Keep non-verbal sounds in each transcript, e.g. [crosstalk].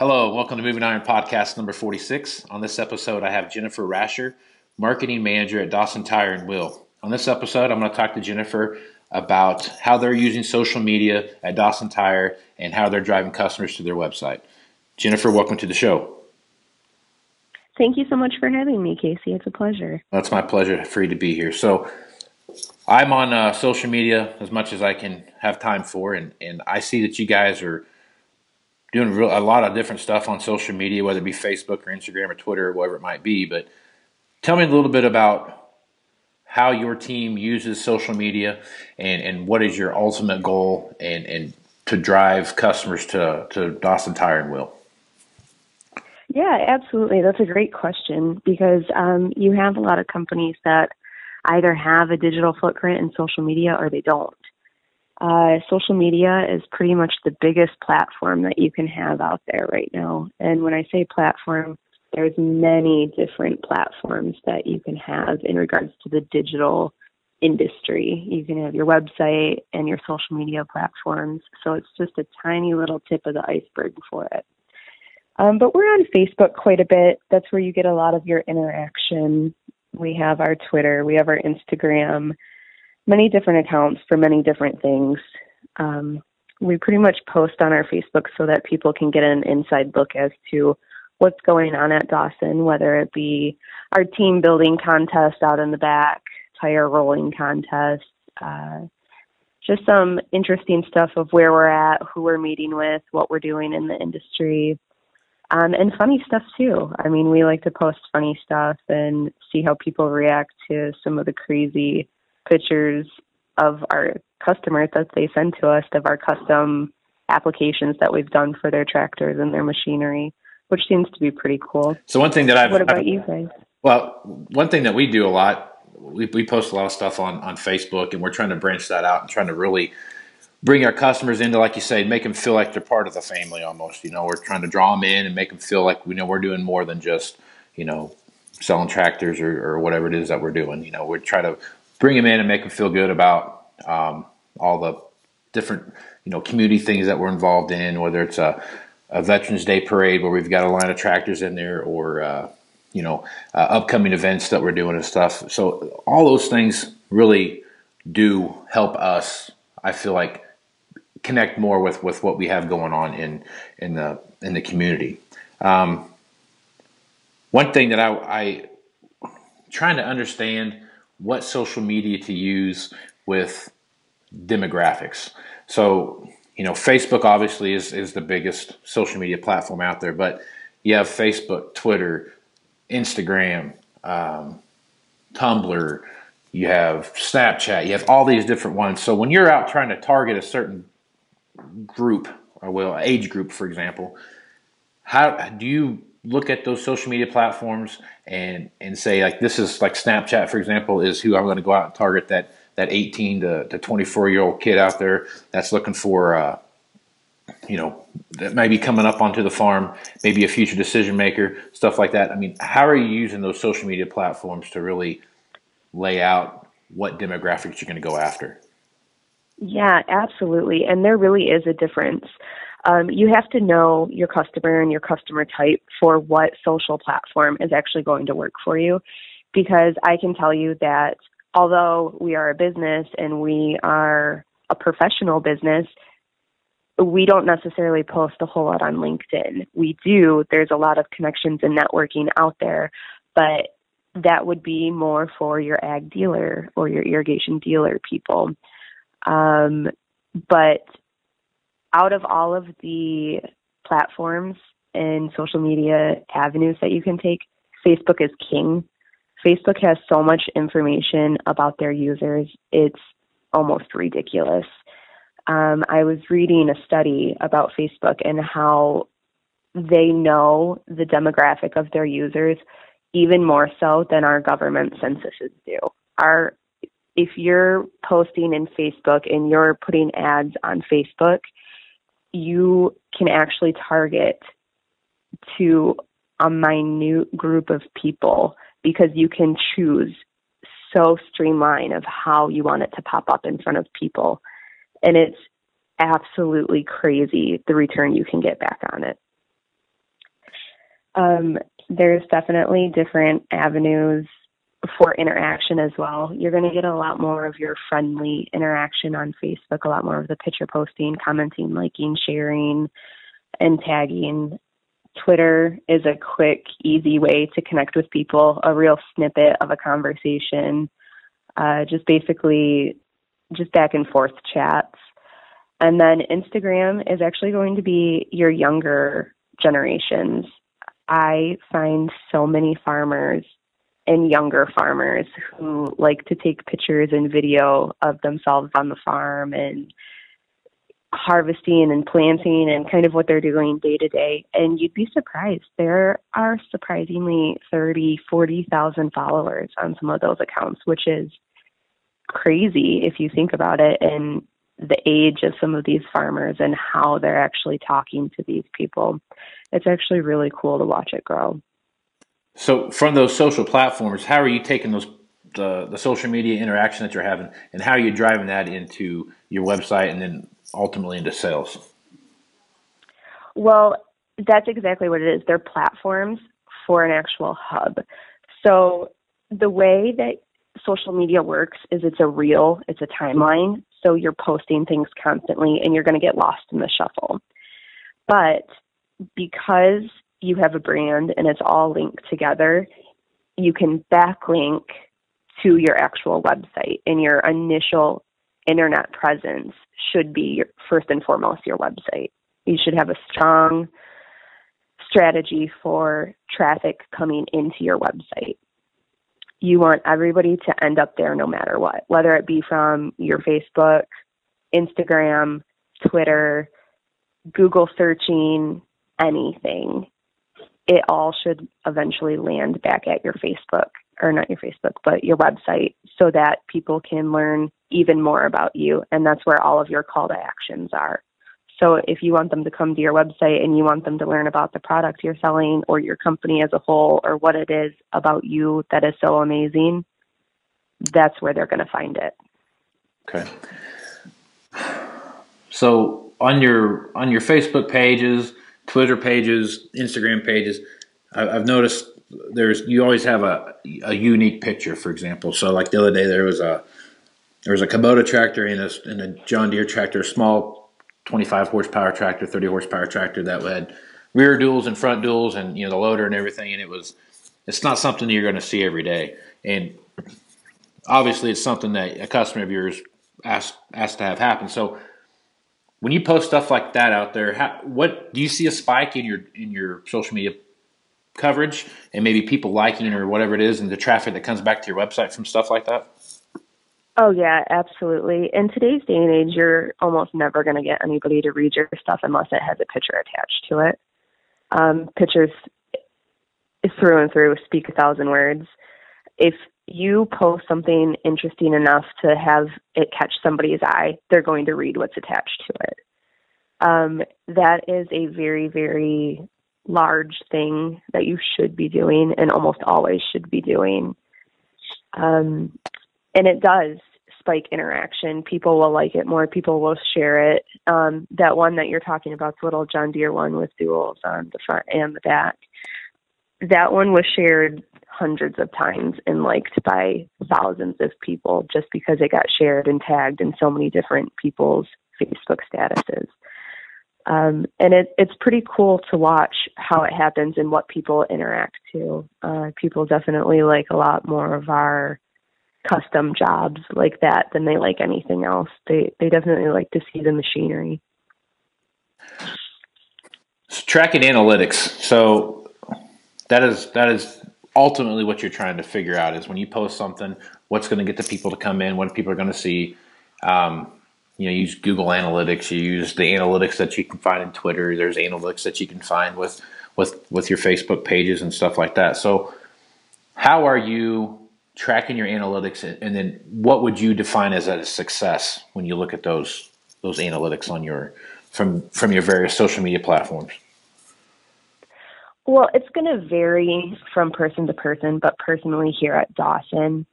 Hello, welcome to Moving Iron Podcast number 46. On this episode, I have Jennifer Rascher, Marketing Manager at Dawson Tire and Wheel. On this episode, I'm going to talk to Jennifer about how they're using social media at Dawson Tire and how they're driving customers to their website. Jennifer, welcome to the show. Thank you so much for having me, Casey. It's a pleasure. It's my pleasure for you to be here. So, I'm on uh, social media as much as I can have time for, and, and I see that you guys are doing real, a lot of different stuff on social media, whether it be Facebook or Instagram or Twitter or whatever it might be. But tell me a little bit about how your team uses social media and, and what is your ultimate goal and, and to drive customers to, to Dawson Tire and Wheel. Yeah, absolutely. That's a great question because um, you have a lot of companies that either have a digital footprint in social media or they don't. Uh, social media is pretty much the biggest platform that you can have out there right now. And when I say platform, there's many different platforms that you can have in regards to the digital industry. You can have your website and your social media platforms. So it's just a tiny little tip of the iceberg for it. Um, but we're on Facebook quite a bit. That's where you get a lot of your interaction. We have our Twitter, we have our Instagram, many different accounts for many different things. Um, we pretty much post on our Facebook so that people can get an inside look as to what's going on at Dawson, whether it be our team building contest out in the back, tire rolling contest, uh, just some interesting stuff of where we're at, who we're meeting with, what we're doing in the industry, um, and funny stuff too. I mean, we like to post funny stuff and see how people react to some of the crazy pictures of our customers that they send to us of our custom applications that we've done for their tractors and their machinery, which seems to be pretty cool. So one thing that I've what about I've, you guys? Well, one thing that we do a lot, we, we post a lot of stuff on on Facebook, and we're trying to branch that out and trying to really bring our customers into, like you say, make them feel like they're part of the family almost. You know, we're trying to draw them in and make them feel like we know we're doing more than just you know selling tractors or, or whatever it is that we're doing. You know, we try to bring them in and make them feel good about um, all the different you know community things that we're involved in, whether it's a, a, Veterans Day parade where we've got a line of tractors in there, or uh, you know uh, upcoming events that we're doing and stuff. So all those things really do help us. I feel like connect more with with what we have going on in in the in the community. Um, one thing that I, I trying to understand what social media to use with demographics. So, you know, Facebook obviously is, is the biggest social media platform out there, but you have Facebook, Twitter, Instagram, um, Tumblr, you have Snapchat, you have all these different ones. So when you're out trying to target a certain group, or well, age group, for example, how do you look at those social media platforms and and say like this is like Snapchat for example is who I'm going to go out and target that that 18 to, to 24 year old kid out there that's looking for uh, you know that may be coming up onto the farm maybe a future decision maker stuff like that. I mean how are you using those social media platforms to really lay out what demographics you're going to go after? Yeah absolutely. And there really is a difference um, you have to know your customer and your customer type for what social platform is actually going to work for you. Because I can tell you that although we are a business and we are a professional business, we don't necessarily post a whole lot on LinkedIn. We do, there's a lot of connections and networking out there, but that would be more for your ag dealer or your irrigation dealer people. Um, but out of all of the platforms and social media avenues that you can take, Facebook is king. Facebook has so much information about their users, it's almost ridiculous. Um, I was reading a study about Facebook and how they know the demographic of their users even more so than our government censuses do. Our if you're posting in Facebook and you're putting ads on Facebook, you can actually target to a minute group of people because you can choose so streamline of how you want it to pop up in front of people. And it's absolutely crazy the return you can get back on it. Um, there's definitely different avenues for interaction as well. You're going to get a lot more of your friendly interaction on Facebook, a lot more of the picture posting, commenting, liking, sharing, and tagging. Twitter is a quick, easy way to connect with people, a real snippet of a conversation, uh, just basically just back and forth chats. And then Instagram is actually going to be your younger generations. I find so many farmers and younger farmers who like to take pictures and video of themselves on the farm and harvesting and planting and kind of what they're doing day to day. And you'd be surprised. There are surprisingly 30 40,000 followers on some of those accounts which is crazy if you think about it and the age of some of these farmers and how they're actually talking to these people. It's actually really cool to watch it grow so from those social platforms, how are you taking those the, the social media interaction that you're having, and how are you driving that into your website and then ultimately into sales? Well, that's exactly what it is. They're platforms for an actual hub. So the way that social media works is it's a reel, it's a timeline. So you're posting things constantly and you're going to get lost in the shuffle. But because you have a brand and it's all linked together, you can backlink to your actual website and your initial internet presence should be your, first and foremost your website. You should have a strong strategy for traffic coming into your website. You want everybody to end up there no matter what, whether it be from your Facebook, Instagram, Twitter, Google searching, anything it all should eventually land back at your Facebook or not your Facebook, but your website so that people can learn even more about you. And that's where all of your call to actions are. So if you want them to come to your website and you want them to learn about the product you're selling or your company as a whole or what it is about you that is so amazing, that's where they're going to find it. Okay. So on your on your Facebook pages, Twitter pages, Instagram pages, I've noticed there's you always have a a unique picture. For example, so like the other day there was a there was a Kubota tractor and a, and a John Deere tractor, a small 25 horsepower tractor, 30 horsepower tractor that had rear duals and front duals and you know the loader and everything. And it was it's not something you're going to see every day. And obviously, it's something that a customer of yours asked asked to have happen. So when you post stuff like that out there, how, what do you see a spike in your in your social media coverage and maybe people liking it or whatever it is, and the traffic that comes back to your website from stuff like that? Oh yeah, absolutely. In today's day and age, you're almost never going to get anybody to read your stuff unless it has a picture attached to it. Um, pictures through and through speak a thousand words. If you post something interesting enough to have it catch somebody's eye, they're going to read what's attached to it. Um, that is a very, very large thing that you should be doing and almost always should be doing. Um, and it does spike interaction. People will like it more. People will share it. Um, that one that you're talking about, the little John Deere one with duals on the front and the back, that one was shared hundreds of times and liked by thousands of people just because it got shared and tagged in so many different people's Facebook statuses. Um, and it, it's pretty cool to watch how it happens and what people interact to. Uh, people definitely like a lot more of our custom jobs like that than they like anything else. They they definitely like to see the machinery. Tracking analytics. So that is that is ultimately what you're trying to figure out is when you post something, what's going to get the people to come in, what people are going to see. Um, you know, use Google Analytics. You use the analytics that you can find in Twitter. There's analytics that you can find with with with your Facebook pages and stuff like that. So, how are you tracking your analytics, and then what would you define as a success when you look at those those analytics on your from from your various social media platforms? Well, it's going to vary from person to person, but personally here at Dawson,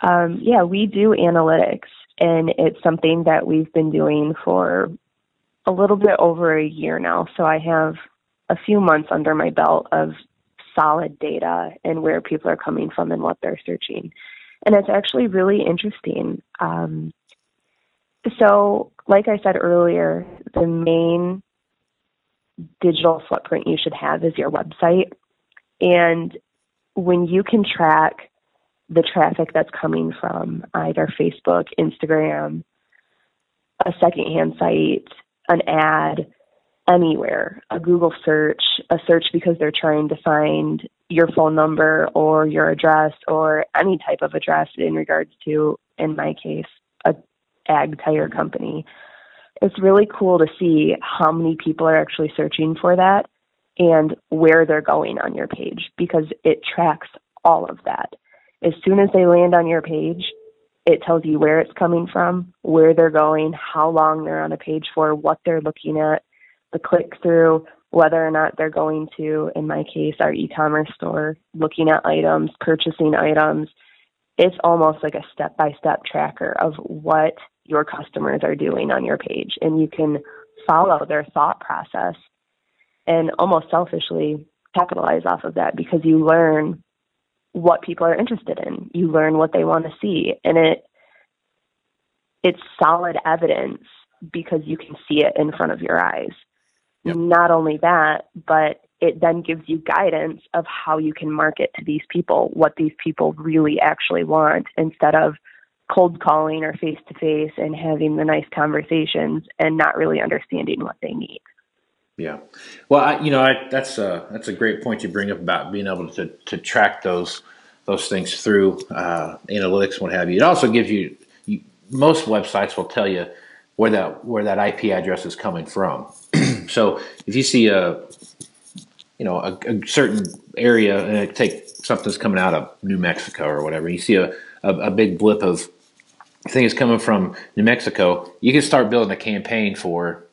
um, yeah, we do analytics, and it's something that we've been doing for a little bit over a year now. So I have a few months under my belt of solid data and where people are coming from and what they're searching. And it's actually really interesting. Um, so, like I said earlier, the main digital footprint you should have is your website. And when you can track the traffic that's coming from either Facebook, Instagram, a secondhand site, an ad, anywhere, a Google search, a search because they're trying to find your phone number or your address or any type of address in regards to, in my case, a ag tire company. It's really cool to see how many people are actually searching for that and where they're going on your page because it tracks all of that. As soon as they land on your page, it tells you where it's coming from, where they're going, how long they're on a page for, what they're looking at, the click through, whether or not they're going to, in my case, our e commerce store, looking at items, purchasing items. It's almost like a step by step tracker of what your customers are doing on your page. And you can follow their thought process and almost selfishly capitalize off of that because you learn what people are interested in. You learn what they want to see. And it it's solid evidence because you can see it in front of your eyes. Yep. Not only that, but it then gives you guidance of how you can market to these people, what these people really actually want, instead of cold calling or face to face and having the nice conversations and not really understanding what they need. Yeah, well, I, you know, I, that's a that's a great point you bring up about being able to to track those those things through uh, analytics, what have you. It also gives you, you most websites will tell you where that where that IP address is coming from. [clears throat] so if you see a you know a, a certain area and take something that's coming out of New Mexico or whatever, you see a, a, a big blip of things coming from New Mexico, you can start building a campaign for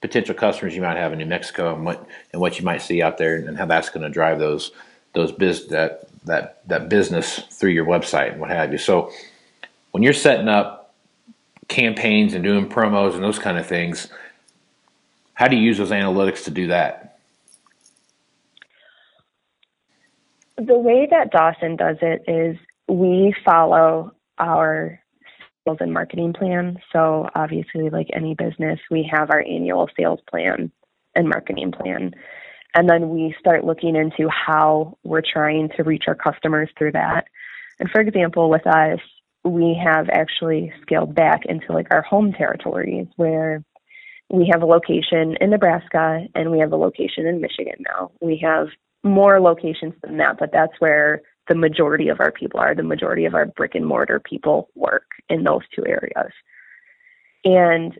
potential customers you might have in New Mexico and what and what you might see out there and how that's going to drive those those biz that that that business through your website and what have you. So when you're setting up campaigns and doing promos and those kind of things. How do you use those analytics to do that? The way that Dawson does it is we follow our sales and marketing plan. So, obviously, like any business, we have our annual sales plan and marketing plan. And then we start looking into how we're trying to reach our customers through that. And for example, with us, we have actually scaled back into like our home territories where we have a location in Nebraska and we have a location in Michigan now. We have more locations than that, but that's where the majority of our people are. The majority of our brick and mortar people work in those two areas. And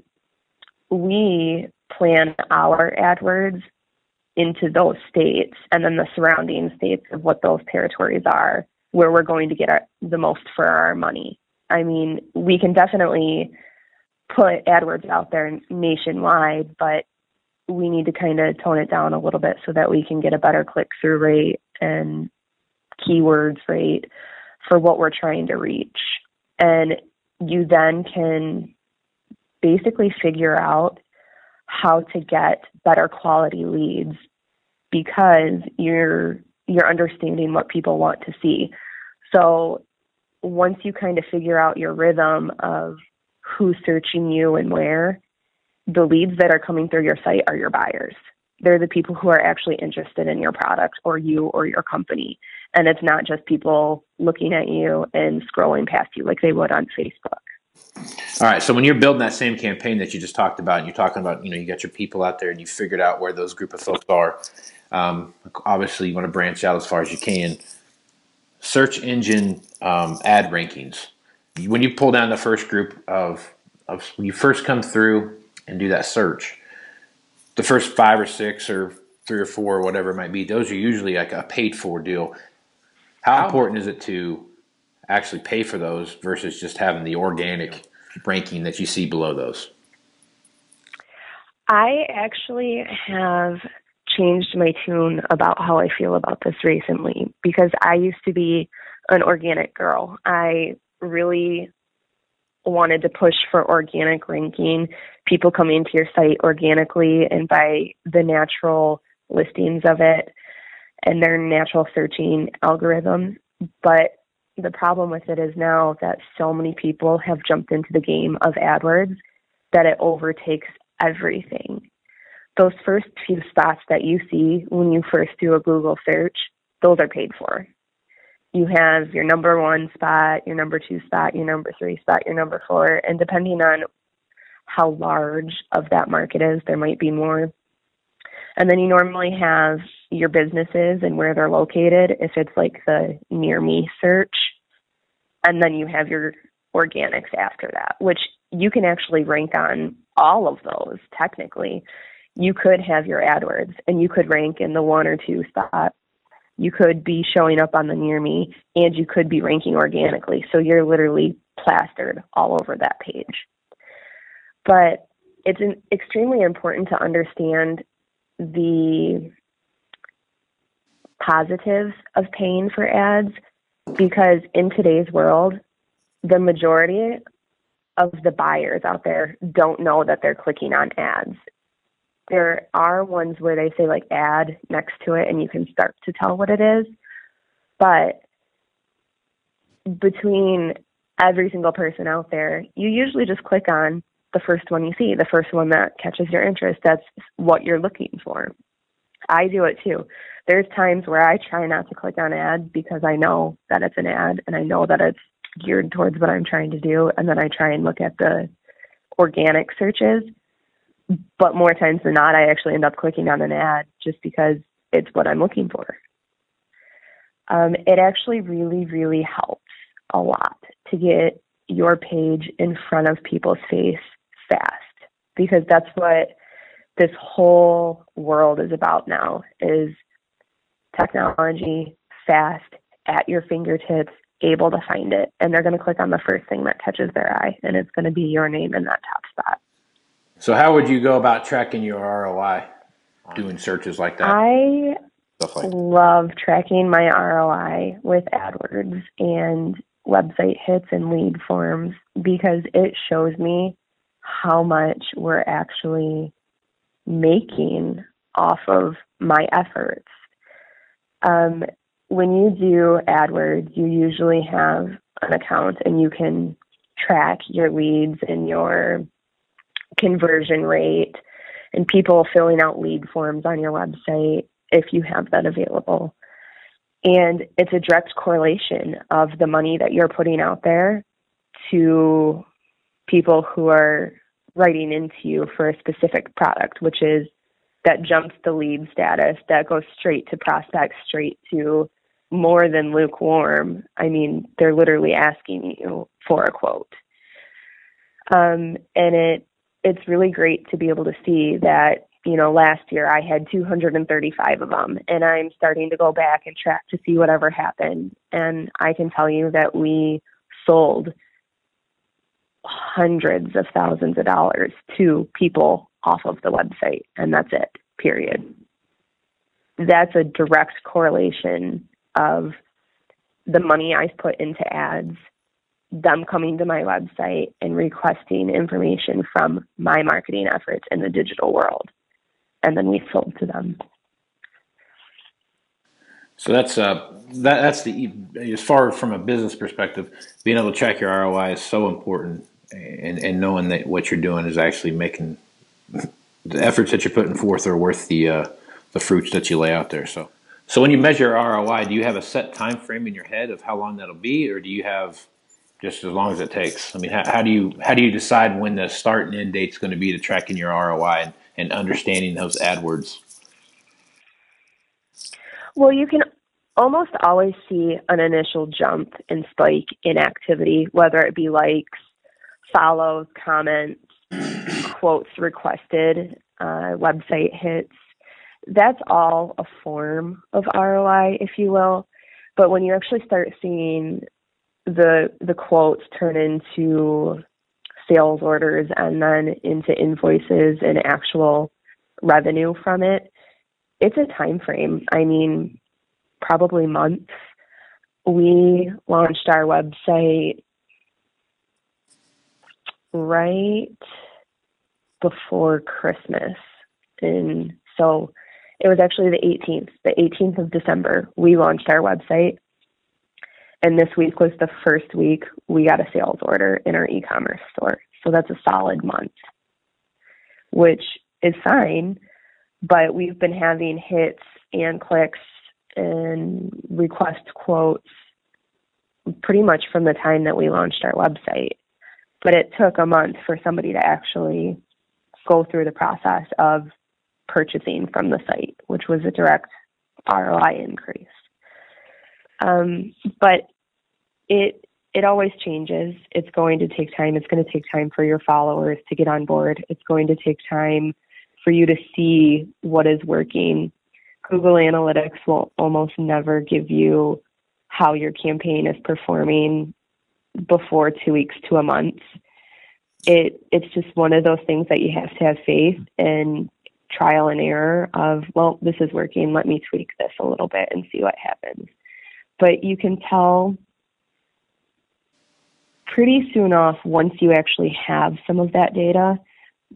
we plan our AdWords into those states and then the surrounding states of what those territories are where we're going to get our, the most for our money. I mean, we can definitely put AdWords out there nationwide, but we need to kind of tone it down a little bit so that we can get a better click through rate and keywords right, for what we're trying to reach. And you then can basically figure out how to get better quality leads because you're you're understanding what people want to see. So once you kind of figure out your rhythm of who's searching you and where, the leads that are coming through your site are your buyers. They're the people who are actually interested in your product or you or your company. And it's not just people looking at you and scrolling past you like they would on Facebook. All right. So when you're building that same campaign that you just talked about, and you're talking about, you know, you got your people out there and you figured out where those group of folks are. Um, obviously, you want to branch out as far as you can. Search engine um, ad rankings. When you pull down the first group of, of when you first come through and do that search, the first five or six or three or four or whatever it might be, those are usually like a paid for deal. How important is it to actually pay for those versus just having the organic ranking that you see below those? I actually have changed my tune about how I feel about this recently because I used to be an organic girl. I really wanted to push for organic ranking, people coming to your site organically and by the natural listings of it and their natural searching algorithm. But the problem with it is now that so many people have jumped into the game of AdWords that it overtakes everything. Those first few spots that you see when you first do a Google search, those are paid for. You have your number one spot, your number two spot, your number three spot, your number four, and depending on how large of that market is, there might be more. And then you normally have your businesses and where they're located if it's like the near me search. And then you have your organics after that, which you can actually rank on all of those technically. You could have your AdWords and you could rank in the one or two spot. You could be showing up on the near me and you could be ranking organically. So you're literally plastered all over that page. But it's extremely important to understand the positives of paying for ads because in today's world, the majority of the buyers out there don't know that they're clicking on ads. There are ones where they say like ad next to it and you can start to tell what it is. But between every single person out there, you usually just click on the first one you see, the first one that catches your interest. That's what you're looking for. I do it too. There's times where I try not to click on ads because I know that it's an ad and I know that it's geared towards what I'm trying to do. And then I try and look at the organic searches. But more times than not, I actually end up clicking on an ad just because it's what I'm looking for. Um, it actually really, really helps a lot to get your page in front of people's face fast because that's what this whole world is about now is technology fast at your fingertips able to find it. And they're going to click on the first thing that catches their eye and it's going to be your name in that top spot. So how would you go about tracking your roi doing searches like that? I like love tracking my roi with adwords and website hits and lead forms because it shows me how much we're actually making off of my efforts. Um, when you do AdWords, you usually have an account and you can track your leads and your conversion rate and people filling out lead forms on your website if you have that available. And it's a direct correlation of the money that you're putting out there to people who are writing into you for a specific product, which is that jumps the lead status, that goes straight to prospects, straight to more than lukewarm. I mean, they're literally asking you for a quote. Um, and it it's really great to be able to see that you know last year I had 235 of them, and I'm starting to go back and track to see whatever happened. And I can tell you that we sold hundreds of thousands of dollars to people off of the website, and that's it, period. That's a direct correlation of the money I've put into ads, them coming to my website and requesting information from my marketing efforts in the digital world. And then we sold to them. So that's uh, that, that's the as far from a business perspective, being able to track your ROI is so important and, and knowing that what you're doing is actually making the efforts that you're putting forth are worth the uh, the fruits that you lay out there. So, so when you measure ROI, do you have a set time frame in your head of how long that'll be, or do you have just as long as it takes? I mean, how, how do you how do you decide when the start and end date is going to be to tracking your ROI and, and understanding those AdWords? Well, you can almost always see an initial jump and spike in activity, whether it be likes, follows, comments, quotes requested, uh, website hits. That's all a form of ROI, if you will. But when you actually start seeing the the quotes turn into sales orders and then into invoices and actual revenue from it, it's a time frame. I mean, probably months. We launched our website right before Christmas. And so it was actually the 18th, the 18th of December, we launched our website. And this week was the first week we got a sales order in our e commerce store. So that's a solid month, which is fine. But we've been having hits and clicks and request quotes pretty much from the time that we launched our website. But it took a month for somebody to actually go through the process of purchasing from the site, which was a direct ROI increase. Um, but it it always changes. It's going to take time. It's going to take time for your followers to get on board. It's going to take time for you to see what is working. Google Analytics will almost never give you how your campaign is performing before two weeks to a month. It it's just one of those things that you have to have faith and trial and error of well this is working let me tweak this a little bit and see what happens. But you can tell pretty soon off once you actually have some of that data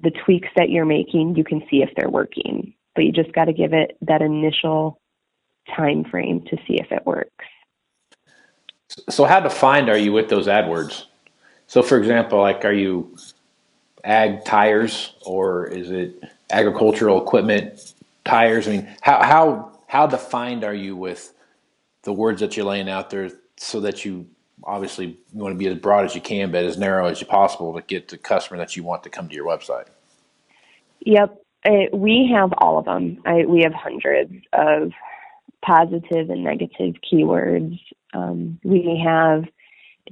the tweaks that you're making you can see if they're working. But you just got to give it that initial time frame to see if it works. So how defined are you with those AdWords? So for example, like are you ag tires or is it agricultural equipment tires? I mean, how how how defined are you with the words that you're laying out there so that you obviously you want to be as broad as you can but as narrow as you possible to get the customer that you want to come to your website? Yep. Uh, we have all of them. I, we have hundreds of positive and negative keywords. Um, we have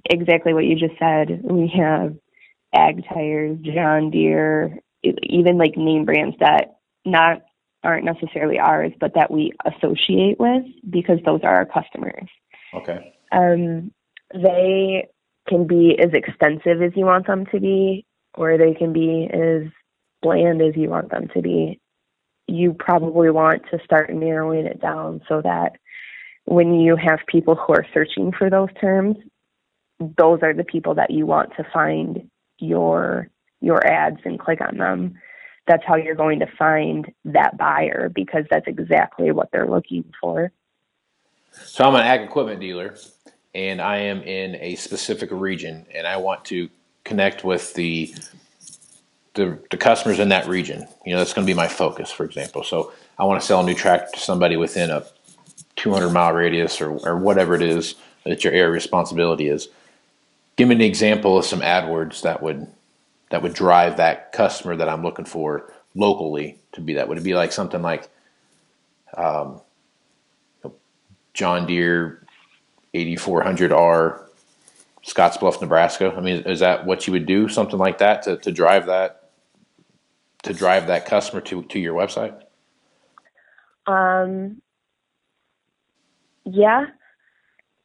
exactly what you just said. We have ag tires, John Deere, even like name brands that not aren't necessarily ours, but that we associate with because those are our customers. Okay. Um, they can be as extensive as you want them to be, or they can be as bland as you want them to be you probably want to start narrowing it down so that when you have people who are searching for those terms, those are the people that you want to find your your ads and click on them. That's how you're going to find that buyer because that's exactly what they're looking for. So I'm an ag equipment dealer and I am in a specific region and I want to connect with the the, the customers in that region. You know, that's going to be my focus, for example. So I want to sell a new tractor to somebody within a 200 mile radius or, or whatever it is that your area responsibility is. Give me an example of some AdWords that would that would drive that customer that I'm looking for locally to be that. Would it be like something like um, John Deere 8400R Scottsbluff, Nebraska? I mean, is that what you would do? Something like that to, to drive that to drive that customer to, to your website? Um, yeah,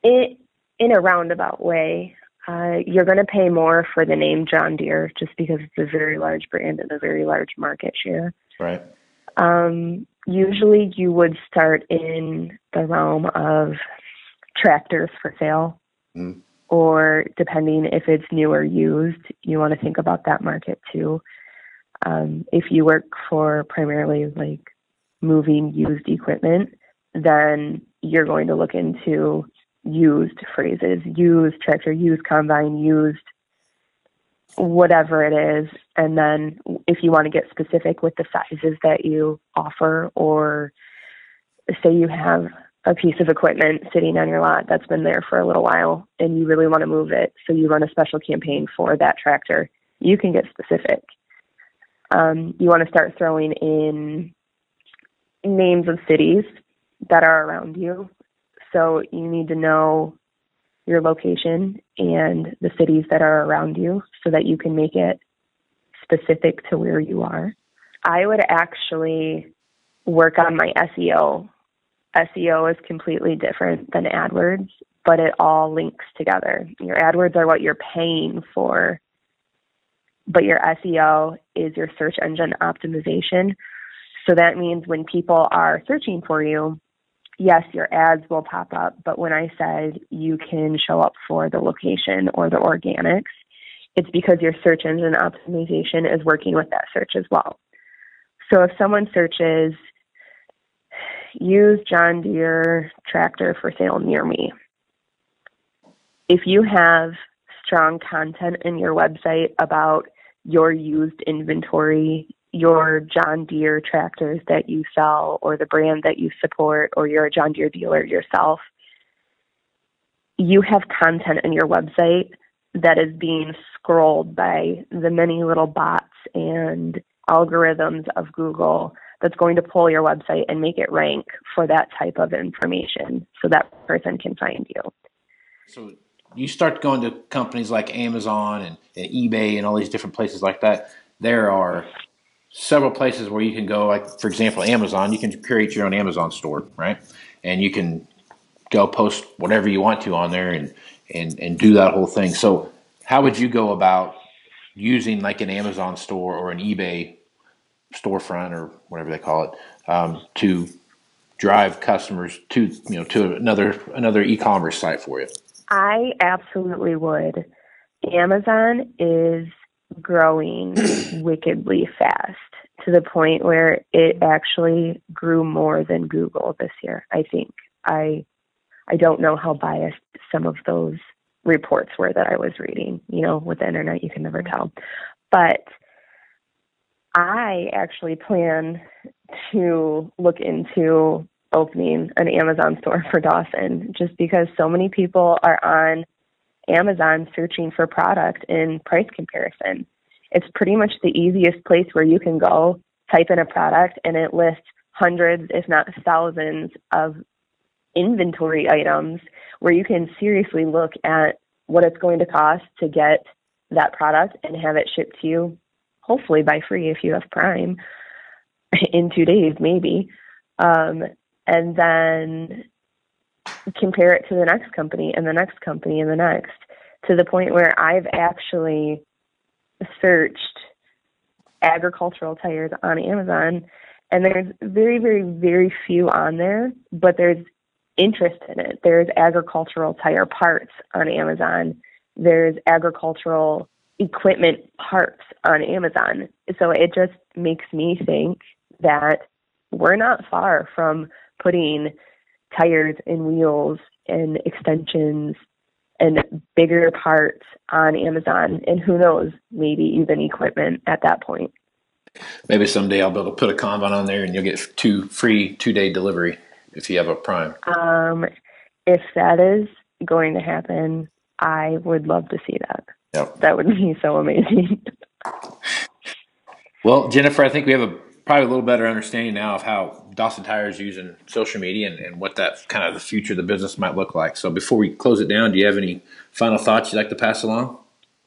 it, in a roundabout way. Uh, you're going to pay more for the name John Deere just because it's a very large brand and a very large market share. Right. Um, usually, you would start in the realm of tractors for sale, mm. or depending if it's new or used, you want to think about that market too. Um, if you work for primarily like moving used equipment, then you're going to look into used phrases, used tractor, used combine, used whatever it is. And then if you want to get specific with the sizes that you offer, or say you have a piece of equipment sitting on your lot that's been there for a little while and you really want to move it, so you run a special campaign for that tractor, you can get specific um, you want to start throwing in names of cities that are around you. So you need to know your location and the cities that are around you so that you can make it specific to where you are. I would actually work on my SEO. SEO is completely different than AdWords, but it all links together. Your AdWords are what you're paying for but your SEO is your search engine optimization. So that means when people are searching for you, yes, your ads will pop up, but when I said you can show up for the location or the organics, it's because your search engine optimization is working with that search as well. So if someone searches use John Deere tractor for sale near me. If you have strong content in your website about your used inventory, your John Deere tractors that you sell, or the brand that you support, or you're a John Deere dealer yourself, you have content in your website that is being scrolled by the many little bots and algorithms of Google that's going to pull your website and make it rank for that type of information so that person can find you. So you start going to companies like Amazon and, and eBay and all these different places like that. There are several places where you can go, like for example, Amazon. You can create your own Amazon store, right? And you can go post whatever you want to on there and and and do that whole thing. So, how would you go about using like an Amazon store or an eBay storefront or whatever they call it um, to drive customers to you know to another another e-commerce site for you? I absolutely would. Amazon is growing [clears throat] wickedly fast to the point where it actually grew more than Google this year. I think I I don't know how biased some of those reports were that I was reading. You know, with the internet, you can never tell. But I actually plan to look into opening an Amazon store for Dawson just because so many people are on Amazon searching for product in price comparison. It's pretty much the easiest place where you can go, type in a product, and it lists hundreds, if not thousands, of inventory items where you can seriously look at what it's going to cost to get that product and have it shipped to you, hopefully by free if you have Prime, [laughs] in two days, maybe. Um, and then compare it to the next company and the next company and the next to the point where I've actually searched agricultural tires on Amazon and there's very, very, very few on there, but there's interest in it. There's agricultural tire parts on Amazon. There's agricultural equipment parts on Amazon. So it just makes me think that we're not far from putting tires and wheels and extensions and bigger parts on Amazon, and who knows, maybe even equipment at that point. Maybe someday I'll be able to put a combine on there, and you'll get two free two day delivery if you have a Prime. Um, if that is going to happen, I would love to see that. Yep. That would be so amazing. well, Jennifer, I think we have a probably a little better understanding now of how Dawson Tire is using social media and, and what that kind of the future of the business might look like. So before we close it down, do you have any final thoughts you'd like to pass along?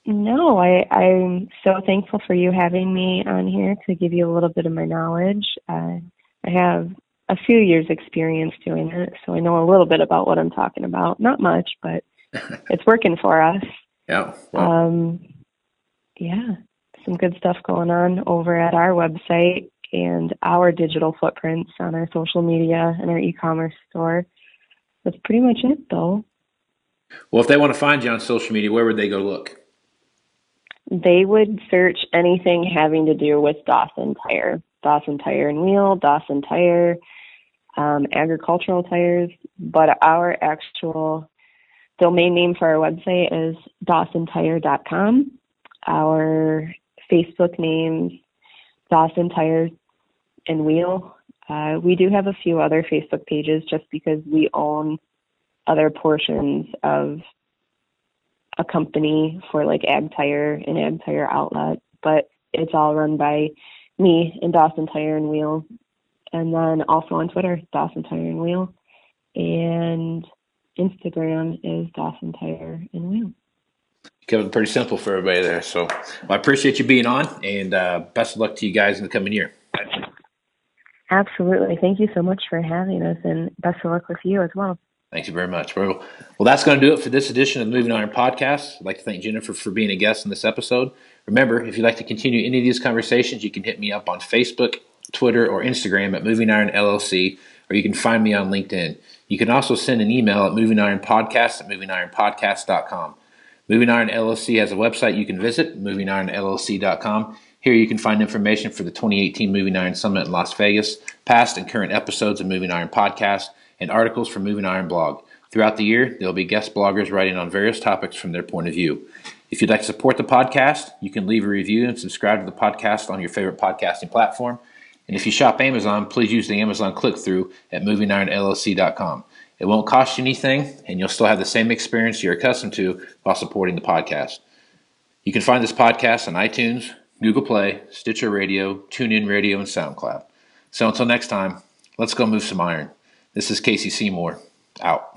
No, I, I'm so thankful for you having me on here to give you a little bit of my knowledge. Uh, I have a few years experience doing it, so I know a little bit about what I'm talking about. Not much, but [laughs] it's working for us. Yeah. Well. Um, yeah, some good stuff going on over at our website and our digital footprints on our social media and our e-commerce store. That's pretty much it, though. Well, if they want to find you on social media, where would they go look? They would search anything having to do with Dawson Tire, Dawson Tire and Wheel, Dawson Tire, um, agricultural tires. But our actual domain name for our website is dawsontire.com. Our Facebook name, Dawson Tire and Wheel. Uh, we do have a few other Facebook pages just because we own other portions of a company for like Ag Tire and Ag Tire Outlet, but it's all run by me and Dawson Tire and Wheel. And then also on Twitter, Dawson Tire and Wheel. And Instagram is Dawson Tire and Wheel. Kept it pretty simple for everybody there. So well, I appreciate you being on and uh, best of luck to you guys in the coming year. Absolutely. Thank you so much for having us, and best of luck with you as well. Thank you very much. Well, that's going to do it for this edition of the Moving Iron Podcast. I'd like to thank Jennifer for being a guest in this episode. Remember, if you'd like to continue any of these conversations, you can hit me up on Facebook, Twitter, or Instagram at Moving Iron LLC, or you can find me on LinkedIn. You can also send an email at Moving Iron Podcast at movingironpodcast.com. Moving Iron LLC has a website you can visit, movingironllc.com. Here you can find information for the 2018 Moving Iron Summit in Las Vegas, past and current episodes of Moving Iron Podcast, and articles from Moving Iron Blog. Throughout the year, there will be guest bloggers writing on various topics from their point of view. If you'd like to support the podcast, you can leave a review and subscribe to the podcast on your favorite podcasting platform. And if you shop Amazon, please use the Amazon click through at movingironllc.com. It won't cost you anything, and you'll still have the same experience you're accustomed to while supporting the podcast. You can find this podcast on iTunes, Google Play, Stitcher Radio, TuneIn Radio, and SoundCloud. So until next time, let's go move some iron. This is Casey Seymour. Out.